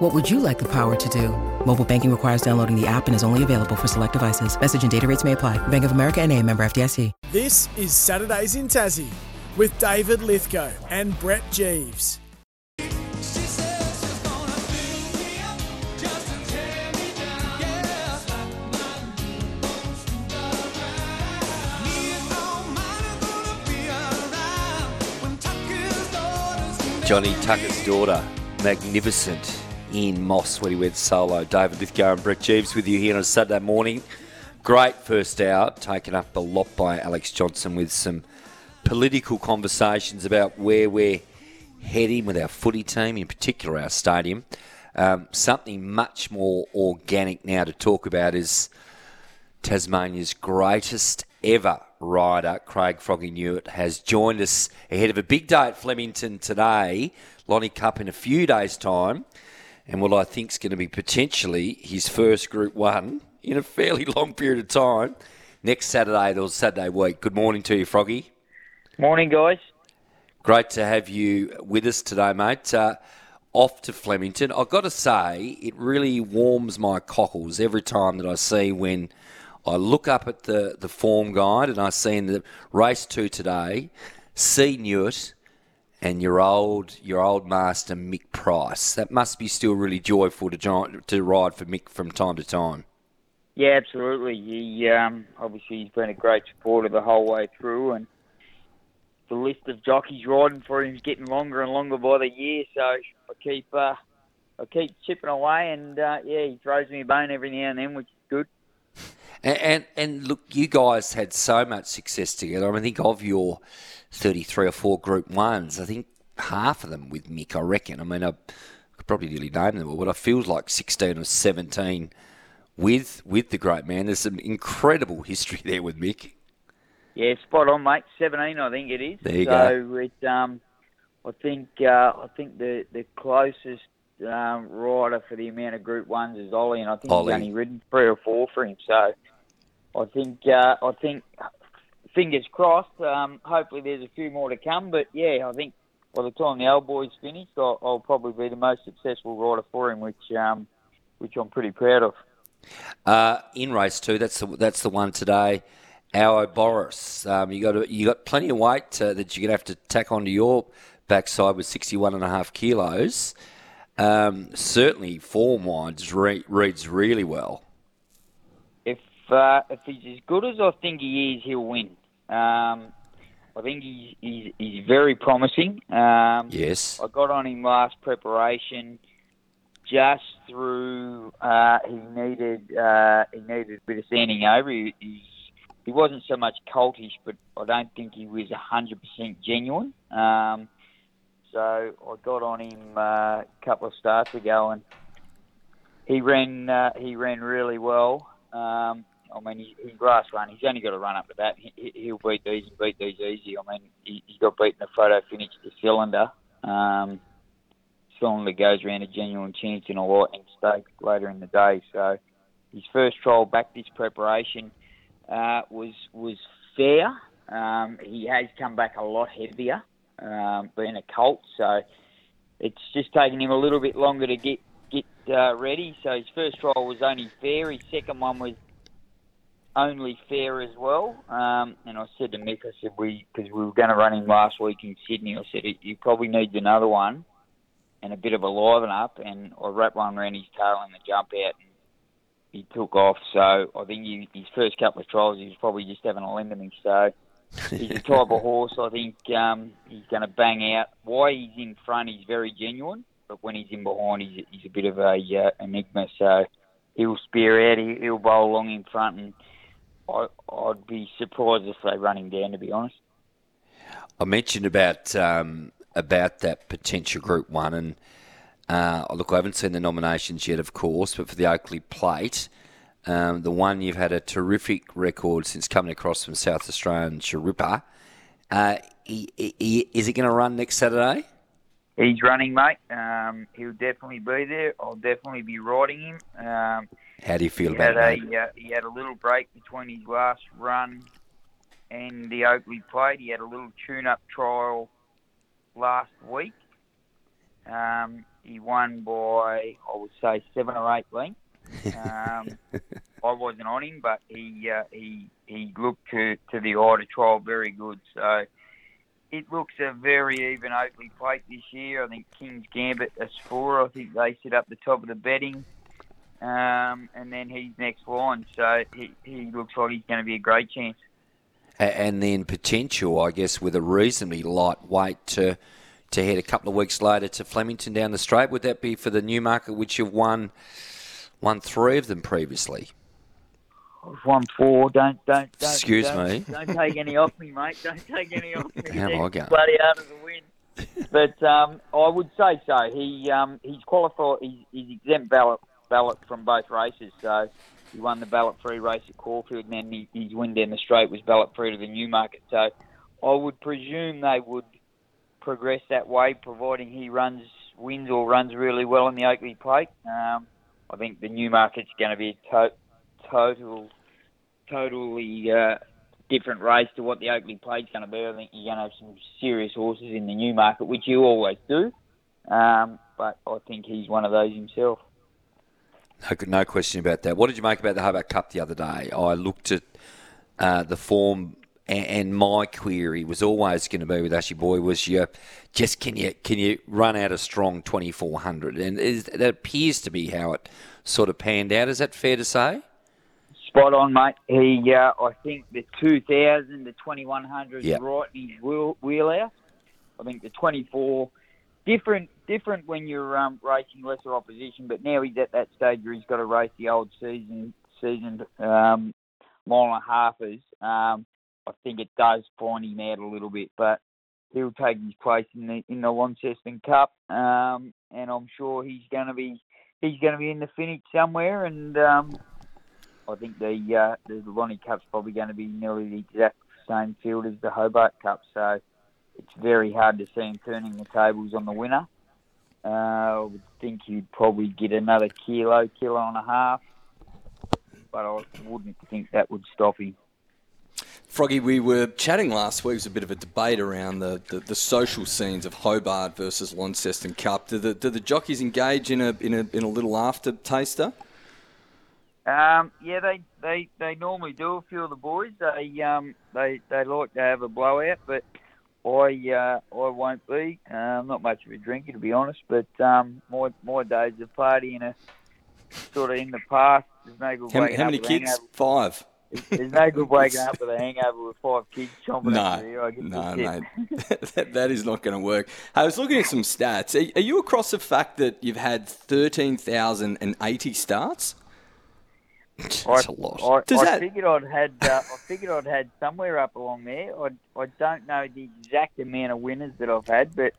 What would you like the power to do? Mobile banking requires downloading the app and is only available for select devices. Message and data rates may apply. Bank of America and a member FDIC. This is Saturdays in Tassie with David Lithgow and Brett Jeeves. Johnny Tucker's daughter, magnificent in Moss when he went solo. David Lithgow and Brett Jeeves with you here on a Saturday morning. Great first hour, taken up a lot by Alex Johnson with some political conversations about where we're heading with our footy team, in particular our stadium. Um, something much more organic now to talk about is Tasmania's greatest ever rider, Craig Froggy Newitt, has joined us ahead of a big day at Flemington today, Lonnie Cup in a few days' time, and what I think is going to be potentially his first Group 1 in a fairly long period of time next Saturday or Saturday week. Good morning to you, Froggy. Morning, guys. Great to have you with us today, mate. Uh, off to Flemington. I've got to say, it really warms my cockles every time that I see when I look up at the, the form guide and I see in the race two today, see Newitt and your old your old master Mick Price. That must be still really joyful to to ride for Mick from time to time. Yeah, absolutely. He um, obviously he's been a great supporter the whole way through, and the list of jockeys riding for him is getting longer and longer by the year. So I keep uh, I keep chipping away, and uh, yeah, he throws me a bone every now and then, which. And, and, and look, you guys had so much success together. I mean, think of your thirty-three or four Group Ones. I think half of them with Mick. I reckon. I mean, I could probably nearly name them all, but I feel like sixteen or seventeen with with the great man. There's some incredible history there with Mick. Yeah, spot on, mate. Seventeen, I think it is. There you so go. it, um, I think uh, I think the the closest um, rider for the amount of Group Ones is Ollie, and I think Ollie. he's only ridden three or four for him. So I think uh, I think fingers crossed. Um, hopefully, there's a few more to come. But yeah, I think by the time the old boys finish, I'll, I'll probably be the most successful rider for him, which um, which I'm pretty proud of. Uh, in race two, that's the that's the one today. Our Boris, um, you got you got plenty of weight uh, that you're gonna have to tack onto your backside with 61 and a half kilos. Um, certainly, form wise re- reads really well. If uh, if he's as good as I think he is, he'll win. Um, I think he's, he's he's very promising. Um, Yes. I got on him last preparation, just through. Uh, he needed uh, he needed a bit of sanding over. He, he's, he wasn't so much cultish, but I don't think he was hundred percent genuine. Um, so I got on him uh, a couple of starts ago, and he ran uh, he ran really well. Um, I mean, he grass run. He's only got to run up to that. He, he- he'll beat these and beat these easy. I mean, he, he got beaten the photo finish to cylinder. Um, cylinder goes around a genuine chance in a lightning stake later in the day. So his first trial back this preparation uh, was was fair. Um, he has come back a lot heavier, um, being a colt. So it's just taken him a little bit longer to get get uh, ready. So his first trial was only fair. His second one was only fair as well. Um, and I said to Mick, I said we because we were going to run him last week in Sydney. I said he probably needs another one and a bit of a liven up. And I wrapped one around his tail in the jump out. And he took off. So I think he, his first couple of trials, he was probably just having a him. So he's the type of horse I think um, he's going to bang out. Why he's in front, he's very genuine, but when he's in behind, he's, he's a bit of a uh, enigma. So he'll spear out, he, he'll bowl along in front, and I, I'd be surprised if they run him down. To be honest. I mentioned about um, about that potential Group One, and uh, look, I haven't seen the nominations yet, of course, but for the Oakley Plate, Um, the one you've had a terrific record since coming across from South Australian Charippa. Uh, he, he, is he going to run next Saturday? He's running, mate. Um, he'll definitely be there. I'll definitely be riding him. Um, How do you feel about had it? uh, he had a little break between his last run and the Oakley Plate. He had a little tune-up trial last week. Um, he won by I would say seven or eight lengths. Um, I wasn't on him, but he uh, he he looked to to the eye to trial very good. So it looks a very even Oakley plate this year. I think King's Gambit is four. I think they sit up the top of the betting. Um, and then he's next line, so he, he looks like he's going to be a great chance. And then potential, I guess, with a reasonably light weight to to head a couple of weeks later to Flemington down the straight. Would that be for the Newmarket, which you've won won three of them previously? I've four. Don't don't don't. Excuse don't, me. Don't take any off me, mate. Don't take any off me. How am I going? Bloody hard to win. But um, I would say so. He um, he's qualified. He's, he's exempt ballot ballot from both races. So he won the ballot free race at Caulfield, and then he, his win down the straight was ballot free to the Newmarket. So I would presume they would progress that way, providing he runs wins or runs really well in the Oakley Plate. Um, I think the Newmarket's going to be a to- total, totally uh, different race to what the Oakley Plate's going to be. I think you're going to have some serious horses in the Newmarket, which you always do. Um, but I think he's one of those himself. No, no question about that. What did you make about the Hobart Cup the other day? I looked at uh, the form, and, and my query was always going to be with Ashy Boy was you just can you can you run out a strong twenty four hundred, and is, that appears to be how it sort of panned out. Is that fair to say? Spot on, mate. He, uh, I think the 2000, the 2100 Yep. right in his wheel, wheelhouse. I think the 24, different, different when you're um, racing lesser opposition, but now he's at that stage where he's got to race the old season, seasoned um, mile and a halfers. Um, I think it does find him out a little bit, but he'll take his place in the in the Launceston Cup, um, and I'm sure he's going to be he's going to be in the finish somewhere, and um, I think the uh, the Lonnie Cup's probably going to be nearly the exact same field as the Hobart Cup, so it's very hard to see him turning the tables on the winner. Uh, I would think he'd probably get another kilo, kilo and a half, but I wouldn't think that would stop him. Froggy, we were chatting last week. It was a bit of a debate around the, the, the social scenes of Hobart versus Launceston Cup. Do the, do the jockeys engage in a, in a in a little after taster? Um, yeah, they, they, they normally do. A few of the boys, they um, they they like to have a blowout, but I uh, I won't be. Uh, I'm not much of a drinker to be honest, but um, my my days of partying are sort of in the past. There's no good How, how many kids? hangover. Five. There's no good waking up with a hangover with five kids chomping No, at you. I get no, mate. that, that is not going to work. I was looking at some stats. Are, are you across the fact that you've had 13,080 starts? It's I, a lot. I, Does I that- figured I'd had uh, I figured I'd had somewhere up along there. I I don't know the exact amount of winners that I've had, but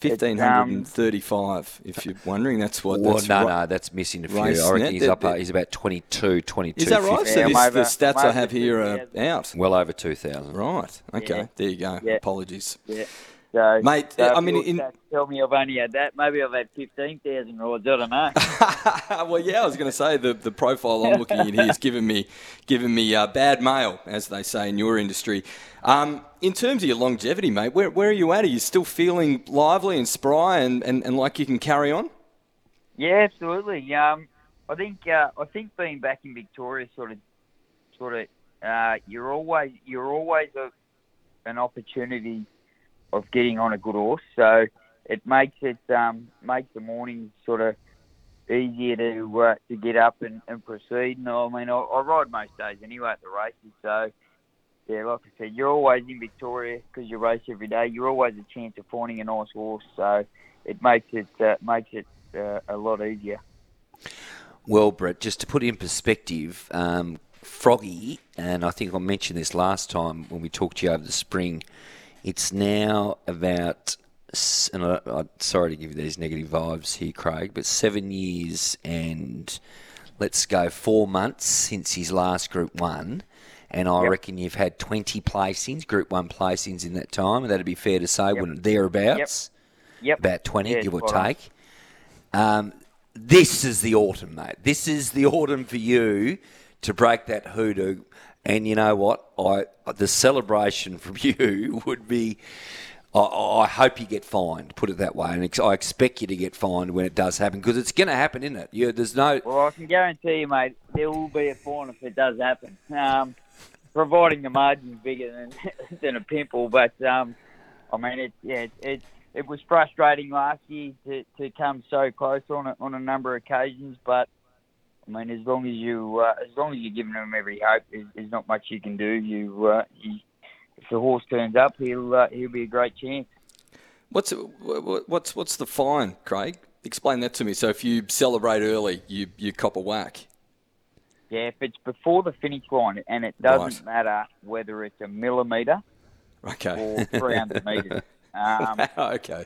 1,535, if you're wondering. That's what well, that's no, right. no, that's missing a few. Race I reckon net, he's that- up. uh, he's about 22, 22. Is that right? 50. So Yeah, this, I'm the stats I'm I over have here are out. Well over two thousand. Right. Okay. Yeah. There you go. Yeah. Apologies. yeah. So, Mate, so I mean, in- tell me I've only had that. Maybe I've had fifteen thousand rides. I don't know. well, yeah, I was going to say the, the profile I'm looking at here is giving me giving me uh, bad mail, as they say in your industry. Um, in terms of your longevity, mate, where, where are you at? Are you still feeling lively and spry and, and, and like you can carry on? Yeah, absolutely. Um, I think uh, I think being back in Victoria sort of sort of uh, you're always you're always a, an opportunity of getting on a good horse. So it makes it um, makes the morning sort of easier to uh, to get up and, and proceed. And I mean, I, I ride most days anyway at the races. So yeah, like I said, you're always in Victoria because you race every day. You're always a chance of finding a nice horse. So it makes it uh, makes it uh, a lot easier. Well, Brett, just to put in perspective, um, Froggy, and I think I mentioned this last time when we talked to you over the spring, it's now about, and I, I'm sorry to give you these negative vibes here, Craig, but seven years and let's go four months since his last Group One, and I Yep. reckon you've had 20 placings, Group One placings in that time, and that'd be fair to say, wouldn't it? Thereabouts, Yep. about 20, Yeah, give or take. Um, this is the autumn, mate. This is the autumn for you to break that hoodoo. And you know what? I the celebration from you would be. I, I hope you get fined. Put it that way, and I expect you to get fined when it does happen because it's going to happen, isn't it? You, there's no. Well, I can guarantee you, mate, there will be a fine if it does happen. Um, providing the margin's bigger than than a pimple, but um, I mean, it yeah, it, it it was frustrating last year to, to come so close on a, on a number of occasions, but I mean, as long as you uh, as long as you're giving them every hope, there's, there's not much you can do. You, uh, if the horse turns up, he'll uh, he'll be a great chance. What's what's what's the fine, Craig? Explain that to me. So if you celebrate early, you you cop a whack. Yeah, if it's before the finish line, and it doesn't Right. matter whether it's a millimetre Okay. or 300 metres. Um, okay.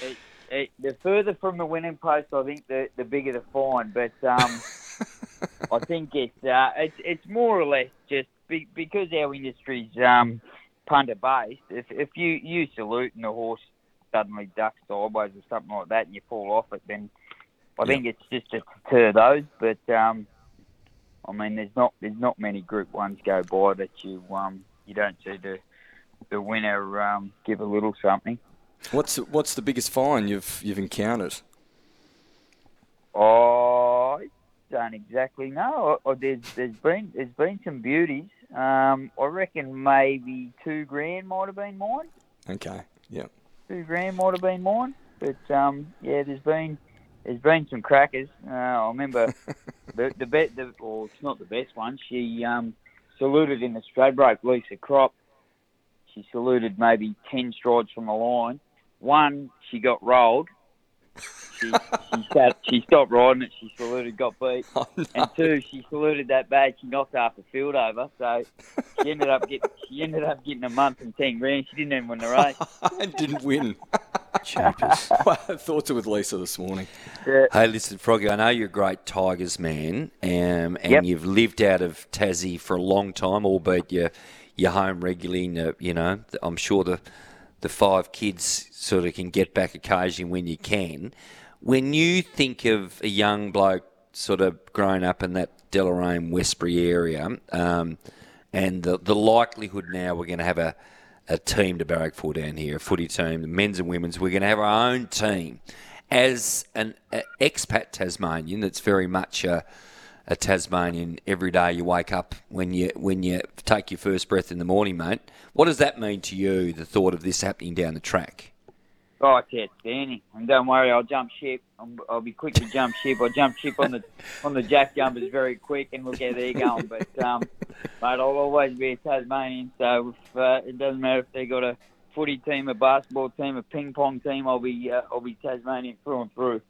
it, it, the further from the winning post, I think the the bigger the fine. But um, I think it's uh, it's it's more or less just be, because our industry's um, punter based. If if you you salute and the horse suddenly ducks sideways or something like that, and you fall off it, then I think it's just to deter those. But um, I mean, there's not there's not many Group Ones go by that you um you don't see the the winner um, give a little something. What's what's the biggest fine you've you've encountered? I don't exactly know. Oh, there's there's been there's been some beauties. Um, I reckon maybe two grand might have been mine. Okay. Yeah. Two grand might have been mine. But um, yeah, there's been there's been some crackers. Uh, I remember the the bet the or it's not the best one. She um, saluted in the Stradbroke Lisa Cropp. She saluted maybe ten strides from the line. One, she got rolled. She, she sat, she stopped riding it. She saluted, got beat. Oh, no. And two, she saluted that bad. She knocked half the field over. So she ended up getting she ended up getting a month and ten grand. She didn't even win the race. and didn't win. Jeepers. Thoughts it with Lisa this morning. Yeah. Hey, listen, Froggy, I know you're a great Tigers man, um, and Yep. you've lived out of Tassie for a long time, albeit you're, you're home regularly. And, uh, you know, I'm sure the the five kids sort of can get back occasionally when you can. When you think of a young bloke sort of growing up in that Deloraine, Westbury area, um, and the, the likelihood now we're going to have a, a team to barrack for down here, a footy team, the men's and women's. We're going to have our own team. As an expat Tasmanian, that's very much a, a Tasmanian. Every day you wake up when you when you take your first breath in the morning, mate. What does that mean to you? The thought of this happening down the track. Oh, it's outstanding. And don't worry, I'll jump ship. I'm, I'll be quick to jump ship. I'll jump ship on the on the jack jumpers very quick, and we'll get there going. But um, mate, I'll always be a Tasmanian. So if, uh, it doesn't matter if they got a footy team, a basketball team, a ping pong team. I'll be uh, I'll be Tasmanian through and through.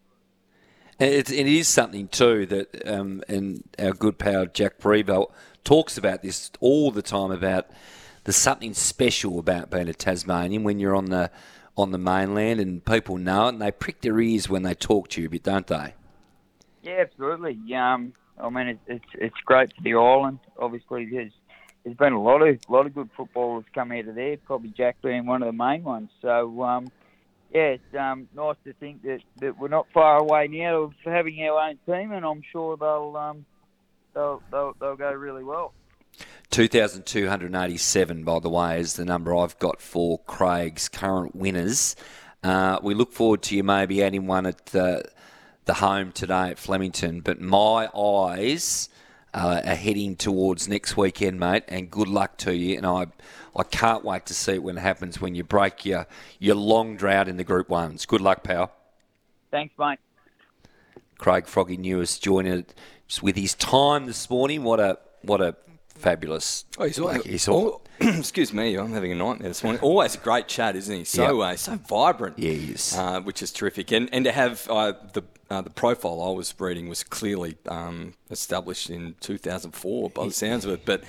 It, it is something too that, um, and our good pal Jack Brevo talks about this all the time about there's something special about being a Tasmanian when you're on the on the mainland and people know it and they prick their ears when they talk to you a bit, don't they? Yeah, absolutely. Um, I mean, it's it's it's great for the island. Obviously, there's there's been a lot of lot of good footballers come out of there. Probably Jack being one of the main ones. So um, yeah, it's um, nice to think that, that we're not far away now of having our own team, and I'm sure they'll um, they'll, they'll they'll go really well. 2,287, by the way, is the number I've got for Craig's current winners. Uh, we look forward to you maybe adding one at the, the home today at Flemington, but my eyes uh, are heading towards next weekend, mate, and good luck to you. And I, I can't wait to see it when it happens when you break your, your long drought in the Group 1s. Good luck, pal. Thanks, mate. Craig Froggy Newitt joining us with his time this morning. What a what a fabulous. Oh, he's always, he's all, excuse me, I'm having a nightmare this morning. Always a great chat, isn't he? So Yep. uh, so vibrant. Yeah, he is. Uh, which is terrific. And and to have uh, the uh, the profile I was reading was clearly um, established in 2004 by the sounds of it, but.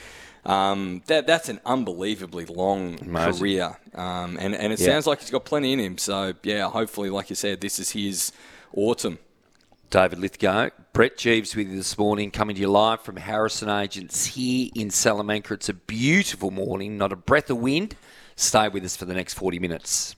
Um, that that's an unbelievably long Amazing. career, um, and and it sounds like he's got plenty in him. So yeah, hopefully, like you said, this is his autumn. David Lithgow. Brett Jeeves with you this morning, coming to you live from Harrison Agents here in Salamanca. It's a beautiful morning, not a breath of wind. Stay with us for the next 40 minutes.